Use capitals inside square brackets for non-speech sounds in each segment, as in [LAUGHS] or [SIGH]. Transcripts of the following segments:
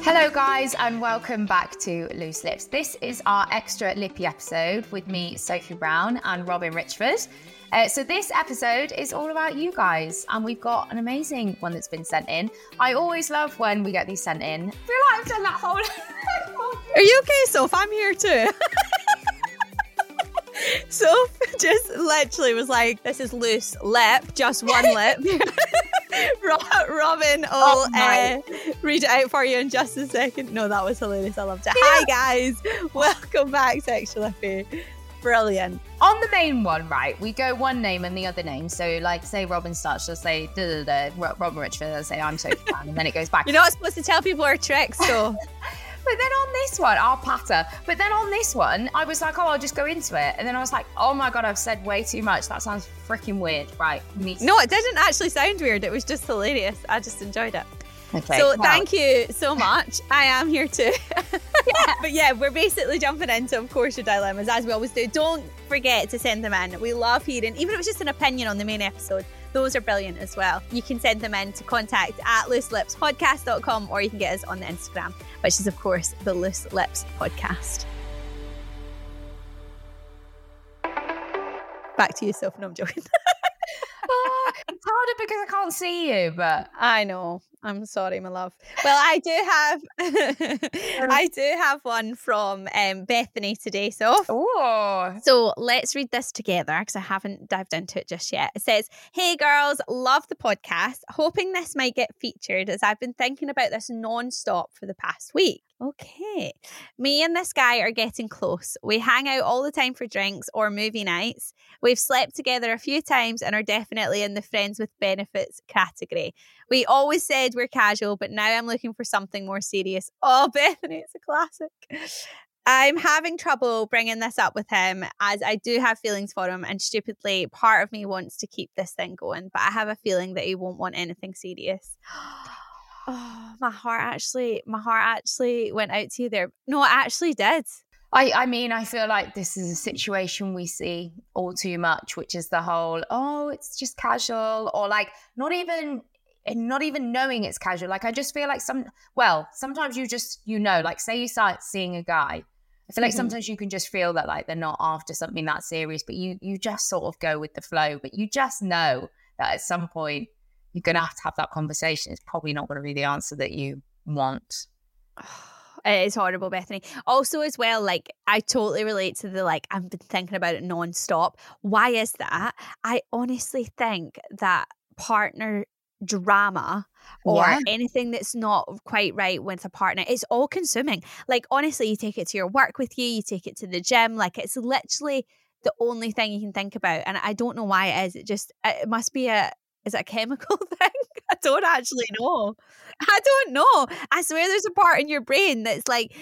Hello, guys, and welcome back to Loose Lips. This is our extra lippy episode with me, Sophie Brown, and Robyn Richford. Uh, so, this episode is all about you guys, and we've got an amazing one that's been sent in. I always love when we get these sent in. I feel like I've done that whole. [LAUGHS] Are you okay, Soph? I'm here too. [LAUGHS] Soph just literally was like, "This is loose lip, just one lip." [LAUGHS] Robyn will Oh, uh, read it out for you in just a second. No, that was hilarious. I loved it. Hi guys, welcome back Extra Lippy. Brilliant. On the main one, right, we go one name and the other name. So, like, say Robyn starts, she'll say, da da da, Robyn Richford, I'll say, I'm Sophie Brown, and then it goes back. You're not supposed to tell people our tricks, so [LAUGHS] But then on this one, our patter. But then on this one, I was like, oh, I'll just go into it. And then I was like, oh my God, I've said way too much. That sounds freaking weird. Right. no, it didn't actually sound weird. It was just hilarious. I just enjoyed it. Okay, So well, thank you so much. I am here too. [LAUGHS] yeah. but yeah, we're basically jumping into, of course, your dilemmas as we always do. Don't forget to send them in. We love hearing, even if it's just an opinion on the main episode. Those are brilliant as well. You can send them in to contact at looselipspodcast.com or you can get us on the Instagram, which is, of course, the Loose Lips Podcast. Back to you, Sophie. No, I'm joking. [LAUGHS] Ah, it's harder because I can't see you, but I know. I'm sorry, my love. Well, I do have, [LAUGHS] I do have one from um, Bethany today. So, oh, so let's read this together because I haven't dived into it just yet. It says, "Hey girls, love the podcast. Hoping this might get featured as I've been thinking about this non-stop for the past week." Okay. Me and this guy are getting close. We hang out all the time for drinks or movie nights. We've slept together a few times and are definitely in the friends with benefits category. We always said we're casual, but now I'm looking for something more serious. [LAUGHS] Oh, Bethany, it's a classic. I'm having trouble bringing this up with him as I do have feelings for him, and stupidly, part of me wants to keep this thing going, but I have a feeling that he won't want anything serious. [GASPS] Oh, my heart actually, my heart actually went out to you there. No, it actually did. I, I mean, I feel like this is a situation we see all too much, which is the whole, oh, it's just casual, or like not even not even knowing it's casual. Like I just feel like some well, sometimes you just you know, like say you start seeing a guy I feel like mm-hmm. sometimes you can just feel that like they're not after something that serious, but you you just sort of go with the flow. But you just know that at some point you're gonna have to have that conversation. It's probably not gonna be the answer that you want. [SIGHS] It is horrible, Bethany. Also, as well, like I totally relate to the like I've been thinking about it non-stop. Why is that? I honestly think that partner drama or yeah. anything that's not quite right with a partner it's all consuming. Like honestly, you take it to your work with you, you take it to the gym, like it's literally the only thing you can think about. And I don't know why it is. It just uh, it must be a is it a chemical [LAUGHS] thing? I don't actually know. I don't know. I swear there's a part in your brain that's like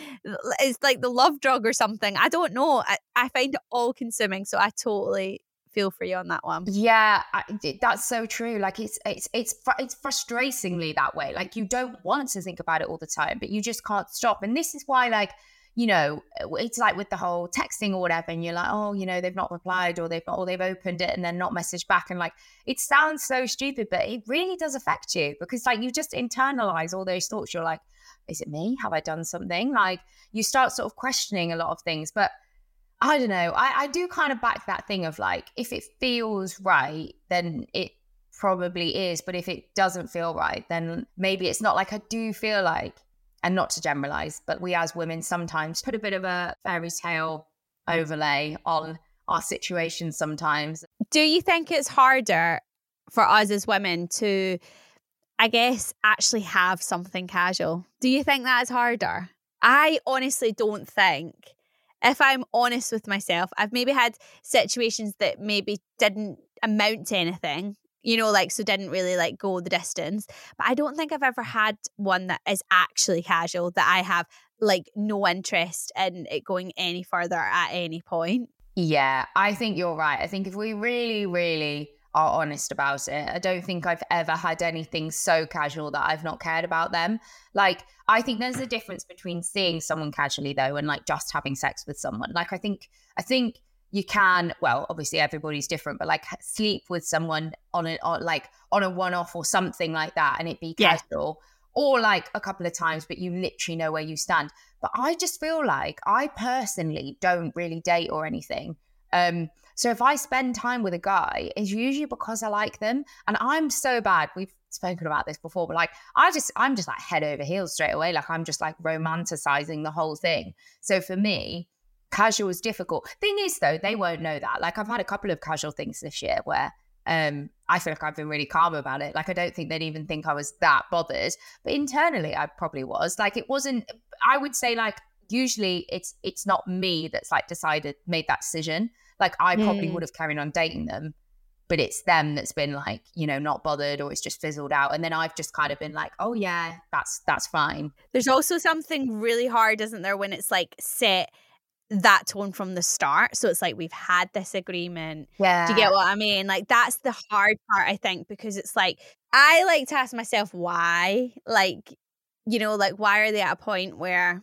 it's like the love drug or something. I don't know. I, I find it all consuming. So I totally feel you on that one. Yeah, I, that's so true. Like it's it's it's it's frustratingly that way. Like you don't want to think about it all the time, but you just can't stop. And this is why like you know, it's like with the whole texting or whatever, and you're like, oh, you know, they've not replied or they've not, or they've opened it and then not messaged back. And like, it sounds so stupid, but it really does affect you because like you just internalize all those thoughts. You're like, is it me? Have I done something? Like, you start sort of questioning a lot of things. But I don't know. I, I do kind of back that thing of like, if it feels right, then it probably is. But if it doesn't feel right, then maybe it's not like I do feel like and not to generalize, but we as women sometimes put a bit of a fairy tale overlay on our situation sometimes. Do you think it's harder for us as women to, I guess, actually have something casual? Do you think that is harder? I honestly don't think. If I'm honest with myself, I've maybe had situations that maybe didn't amount to anything you know, like so didn't really like go the distance. But I don't think I've ever had one that is actually casual that I have like no interest in it going any further at any point. Yeah, I think you're right. I think if we really, really are honest about it, I don't think I've ever had anything so casual that I've not cared about them. Like, I think there's a difference between seeing someone casually though and like just having sex with someone. Like, I think, I think you can well obviously everybody's different but like sleep with someone on a on, like on a one off or something like that and it be casual yeah. or like a couple of times but you literally know where you stand but i just feel like i personally don't really date or anything um so if i spend time with a guy it's usually because i like them and i'm so bad we've spoken about this before but like i just i'm just like head over heels straight away like i'm just like romanticizing the whole thing so for me casual is difficult. Thing is, though, they won't know that. Like I've had a couple of casual things this year where um, I feel like I've been really calm about it. Like I don't think they'd even think I was that bothered, but internally I probably was. Like it wasn't. I would say like usually it's it's not me that's like decided made that decision. Like I probably mm. would have carried on dating them, but it's them that's been like you know not bothered or it's just fizzled out and then i've just kind of been like oh yeah that's that's fine there's also something really hard isn't there when it's like set that tone from the start. So it's like we've had this agreement. Yeah. Do you get what I mean? Like that's the hard part, I think, because it's like I like to ask myself why. Like, you know, like why are they at a point where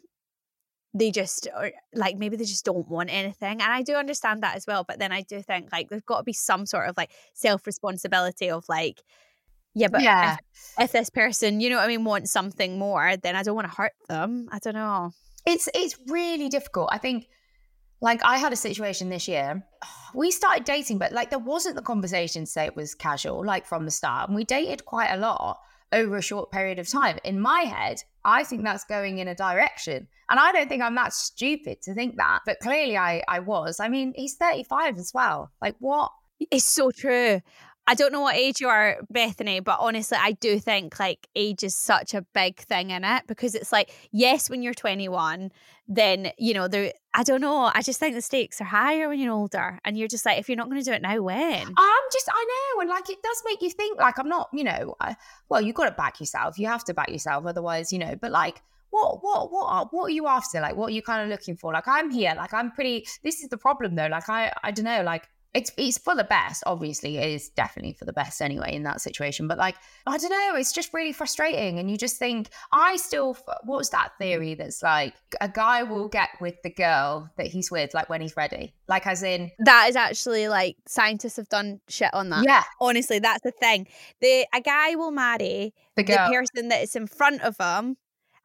they just or like maybe they just don't want anything. And I do understand that as well. But then I do think like there's got to be some sort of like self responsibility of like, yeah, but yeah. If, if this person, you know what I mean, wants something more, then I don't want to hurt them. I don't know it's it's really difficult. I think like I had a situation this year. [SIGHS] We started dating, but like there wasn't the conversation to say it was casual, like from the start. And we dated quite a lot over a short period of time. In my head, I think that's going in a direction. And I don't think I'm that stupid to think that. But clearly I I was. I mean, he's 35 as well. Like what? It's so true. I don't know what age you are, Bethany, but honestly, I do think like age is such a big thing in it because it's like, yes, when you're 21, then, you know, there, I don't know. I just think the stakes are higher when you're older. And you're just like, if you're not going to do it now, when? I'm just, I know. And like, it does make you think, like, I'm not, you know, I, well, you've got to back yourself. You have to back yourself. Otherwise, you know, but like, what what what are, what are you after like what are you kind of looking for like i'm here like i'm pretty this is the problem though like i i don't know like it's it's for the best obviously it is definitely for the best anyway in that situation but like i don't know it's just really frustrating and you just think i still what's that mm. theory that's like a guy will get with the girl that he's with like when he's ready? Like as in that is actually like scientists have done shit on that. Yeah. Honestly that's the thing. The a guy will marry the, the person that is in front of him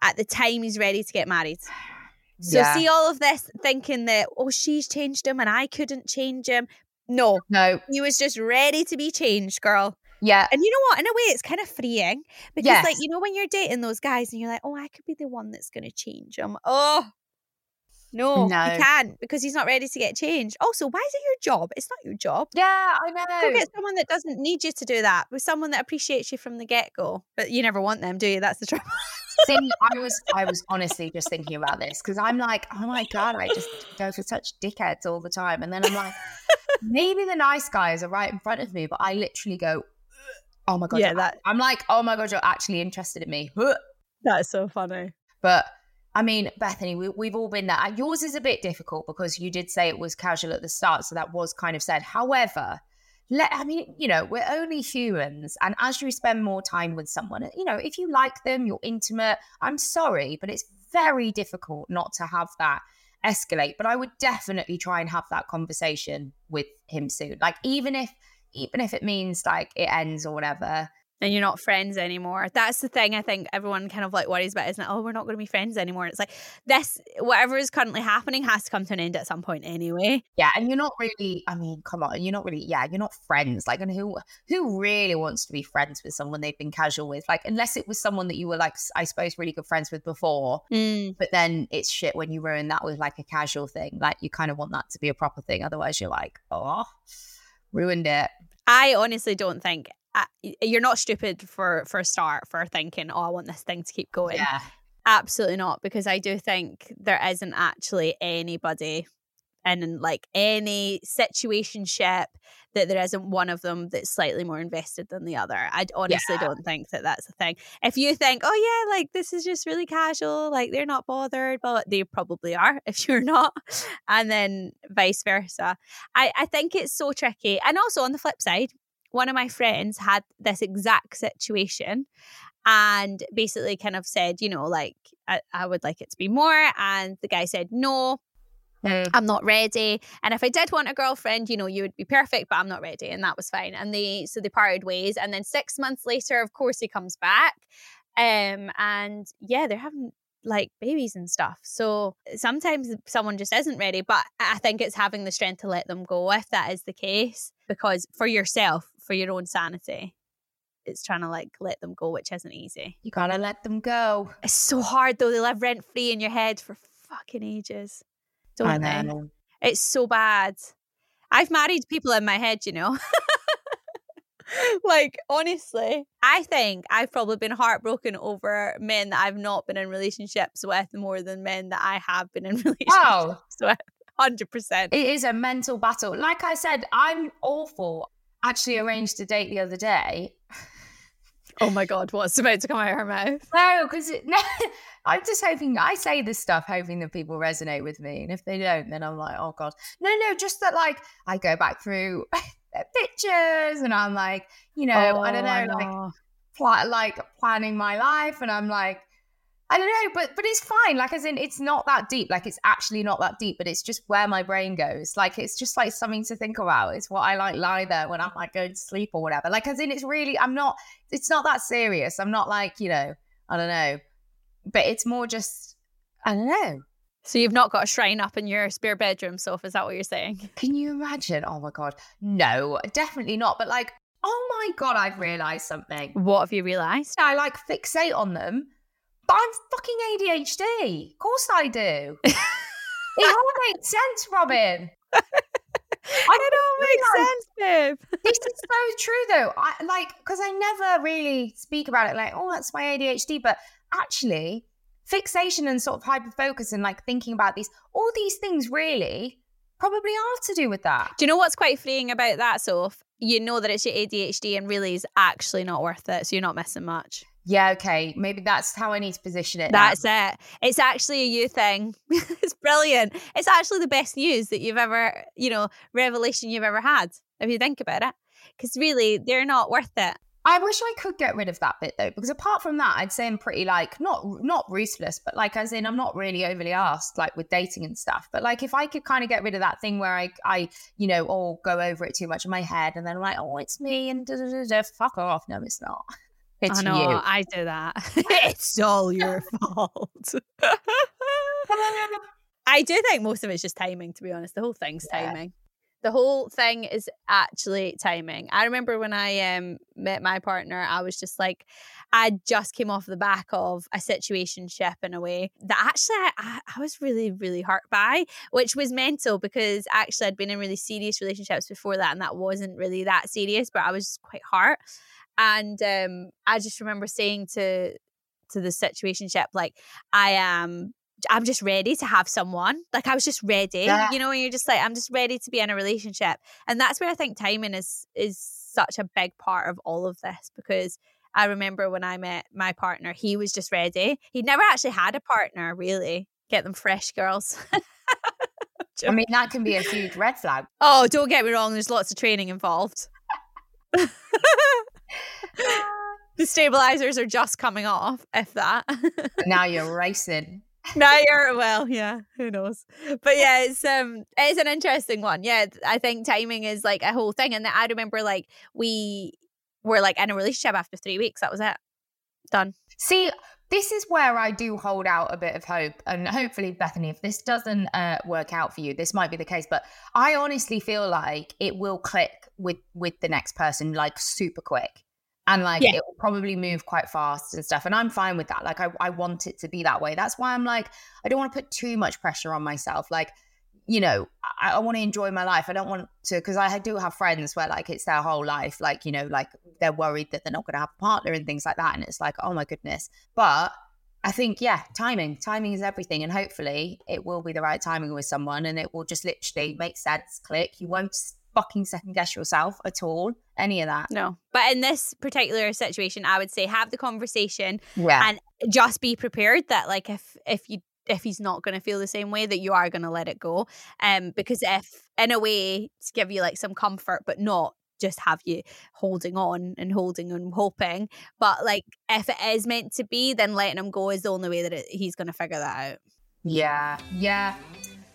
at the time he's ready to get married. So Yeah. see all of this thinking that oh she's changed him and I couldn't change him. No, No, he was just ready to be changed, girl. yeah, And you know what? In a way, it's kind of freeing because, Yes. like, you know, when you're dating those guys and you're like, oh, I could be the one that's going to change him. Oh, no, No. you can't because he's not ready to get changed. Also, why is it your job? It's not your job. yeah. I Go know. get someone that doesn't need you to do that with someone that appreciates you from the get go. But you never want them, do you? That's the trouble. See, I was, I was [LAUGHS] honestly just thinking about this because I'm like, oh my god, I just go for such dickheads all the time, and then I'm like, maybe the nice guys are right in front of me, but I literally go, oh my god, Yeah, that- I'm like, oh my god, you're actually interested in me, [LAUGHS] That's so funny. but. I mean, Bethany, we, we've all been there. Yours is a bit difficult because you did say it was casual at the start, so that was kind of said. However, let I mean, you know, we're only humans, and as you spend more time with someone, you know, if you like them, you're intimate. I'm sorry, but it's very difficult not to have that escalate. But I would definitely try and have that conversation with him soon. Like even if even if it means like it ends or whatever. And you're not friends anymore. That's the thing I think everyone kind of like worries about, isn't it? Oh, we're not going to be friends anymore. And it's like this, whatever is currently happening has to come to an end at some point anyway. Yeah, and you're not really. I mean, come on, you're not really. Yeah, you're not friends. Like, and who who really wants to be friends with someone they've been casual with? Like, unless it was someone that you were like, I suppose, really good friends with before. Mm. But then it's shit when you ruin that with like a casual thing. Like, you kind of want that to be a proper thing. Otherwise, you're like, oh, ruined it. I honestly don't think you're not stupid for for a start for thinking, oh, I want this thing to keep going. Yeah, Absolutely not, because I do think there isn't actually anybody in like any situationship that there isn't one of them that's slightly more invested than the other. I honestly Yeah. don't think that that's a thing. If you think, oh yeah, like this is just really casual, like they're not bothered, but they probably are [LAUGHS] if you're not, and then vice versa. I I think it's so tricky, and also on the flip side, one of my friends had this exact situation and basically kind of said, you know, like, I, I would like it to be more. And the guy said, no, Mm. I'm not ready. And if I did want a girlfriend, you know, you would be perfect, but I'm not ready. And that was fine. And they, so they parted ways. And then six months later, of course, he comes back. Um, and yeah, they're having like babies and stuff. So sometimes someone just isn't ready, but I think it's having the strength to let them go if that is the case, because for yourself, for your own sanity, it's trying to like let them go, which isn't easy. you gotta let them go. It's so hard though. They live rent free in your head for fucking ages. Don't I they? It's so bad. I've married people in my head, you know. [LAUGHS] like honestly, I think I've probably been heartbroken over men that I've not been in relationships with more than men that I have been in [LAUGHS] relationships Wow. with. Hundred percent. It is a mental battle. Like I said, I'm awful. Actually, arranged a date the other day. [LAUGHS] Oh my god, what's about to come out of her mouth? No, because [LAUGHS] no, I'm just hoping I say this stuff, hoping that people resonate with me, and if they don't, then I'm like, oh god, no, no, just that like I go back through [LAUGHS] pictures, and I'm like, you know, I don't oh, know, like pla- like planning my life, and I'm like, I don't know, but but it's fine. Like as in, it's not that deep. Like it's actually not that deep, but it's just where my brain goes. Like it's just like something to think about. It's what I like lie there when I'm like going to sleep or whatever. Like as in, it's really I'm not. It's not that serious. I'm not like you know. I don't know, but it's more just I don't know. So you've not got a shrine up in your spare bedroom, Soph, is that what you're saying? [LAUGHS] Can you imagine? Oh my god, no, definitely not. But like, oh my god, I've realized something. What have you realised? I like fixate on them, but I'm fucking ADHD. Of course I do. [LAUGHS] it all makes sense, Robyn. I [LAUGHS] It all makes sense, babe. This is so true, though. I like because I never really speak about it. Like, oh, that's my ADHD, but actually, fixation and sort of hyper focus and like thinking about these, all these things really probably are to do with that. Do you know what's quite freeing about that, Soph? You know that it's your ADHD and really is actually not worth it, so you're not missing much. Yeah, okay, maybe that's how I need to position it. now. That's it. It's actually a you thing. [LAUGHS] it's brilliant. It's actually the best news that you've ever, you know, revelation you've ever had, if you think about it. Because really, they're not worth it. I wish I could get rid of that bit though, because apart from that, I'd say I'm pretty like not not ruthless, but like as in I'm not really overly asked like with dating and stuff. But like if I could kind of get rid of that thing where I I you know all go over it too much in my head, and then I'm like, oh, it's me, and da da da da. Fuck off. No, it's not. [LAUGHS] It's I know, you. I do that. [LAUGHS] it's all your [LAUGHS] fault. [LAUGHS] I do think most of it's just timing, to be honest. The whole thing's Yeah. timing. The whole thing is actually timing. I remember when I um, met my partner, I was just like, I just came off the back of a situation ship in a way that actually I, I was really, really hurt by, which was mental because actually I'd been in really serious relationships before that, and that wasn't really that serious, but I was quite hurt. And um, I just remember saying to to the situation ship, like, I am I'm just ready to have someone. Like I was just ready. Yeah. You know, when you're just like, I'm just ready to be in a relationship. And that's where I think timing is is such a big part of all of this because I remember when I met my partner, he was just ready. He'd never actually had a partner, really. Get them fresh, girls. [LAUGHS] I mean, that can be a huge red flag. oh, don't get me wrong, there's lots of training involved. [LAUGHS] [LAUGHS] the stabilizers are just coming off, if that. [LAUGHS] Now you're racing. now you're well, yeah, who knows? But yeah, it's um it's an interesting one. Yeah, I think timing is like a whole thing. And I remember like we were like in a relationship after three weeks. That was it. Done. See, this is where I do hold out a bit of hope. And hopefully, Bethany, if this doesn't uh, work out for you, this might be the case. But I honestly feel like it will click with with the next person like super quick. And like Yeah. it will probably move quite fast and stuff. And I'm fine with that. Like I, I want it to be that way. That's why I'm like, I don't want to put too much pressure on myself. Like, you know, I, I want to enjoy my life. I don't want to because I do have friends where like it's their whole life. Like, you know, like they're worried that they're not going to have a partner and things like that. And it's like, oh my goodness. But I think, yeah, timing. Timing is everything. And hopefully it will be the right timing with someone and it will just literally make sense, click. You won't fucking second guess yourself at all. Any of that. No. But in this particular situation, I would say have the conversation Yeah. and just be prepared that like if if you if he's not going to feel the same way that you are going to let it go um because if in a way to give you like some comfort but not just have you holding on and holding and hoping but like if it is meant to be then letting him go is the only way that it, he's going to figure that out yeah. Yeah.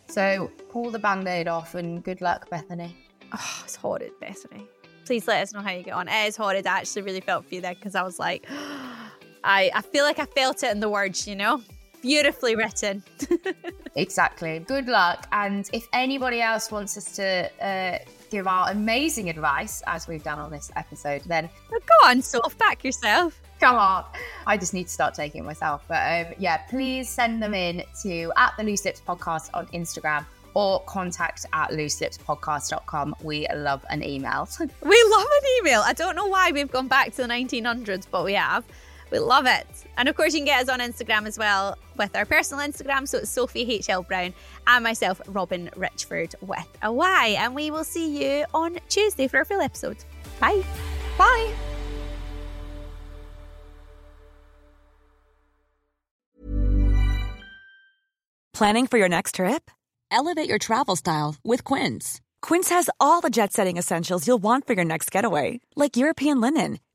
So pull the band aid off and good luck, Bethany. oh it's horrid Bethany please let us know how you get on it is horrid I actually really felt for you there because I was like [GASPS] I I feel like I felt it in the words you know beautifully written [LAUGHS] Exactly. Good luck. And if anybody else wants us to uh, give our amazing advice, as we've done on this episode, then Oh, go on Soph back yourself come on. I just need to start taking it myself. But um, yeah, please send them in to at the Loose Lips Podcast on Instagram or contact at looselipspodcast.com. We love an email. [LAUGHS] We love an email. I don't know why we've gone back to the 1900s, but we have. We love it. And of course, you can get us on Instagram as well with our personal Instagram. So it's Sophie H.L. Brown and myself, Robyn Richford, with a Y. And we will see you on Tuesday for our full episode. Bye. Bye. Planning for your next trip? Elevate your travel style with Quince. Quince has all the jet setting essentials you'll want for your next getaway, like European linen,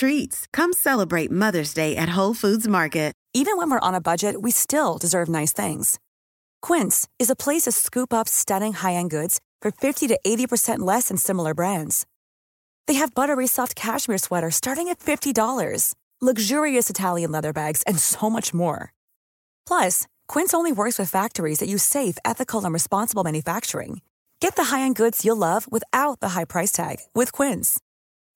treats. Come celebrate Mother's Day at Whole Foods Market. Even when we're on a budget, we still deserve nice things. Quince is a place to scoop up stunning high-end goods for 50 to 80% less than similar brands. They have buttery soft cashmere sweaters starting at $50, luxurious Italian leather bags, and so much more. Plus, Quince only works with factories that use safe, ethical, and responsible manufacturing. Get the high-end goods you'll love without the high price tag with Quince.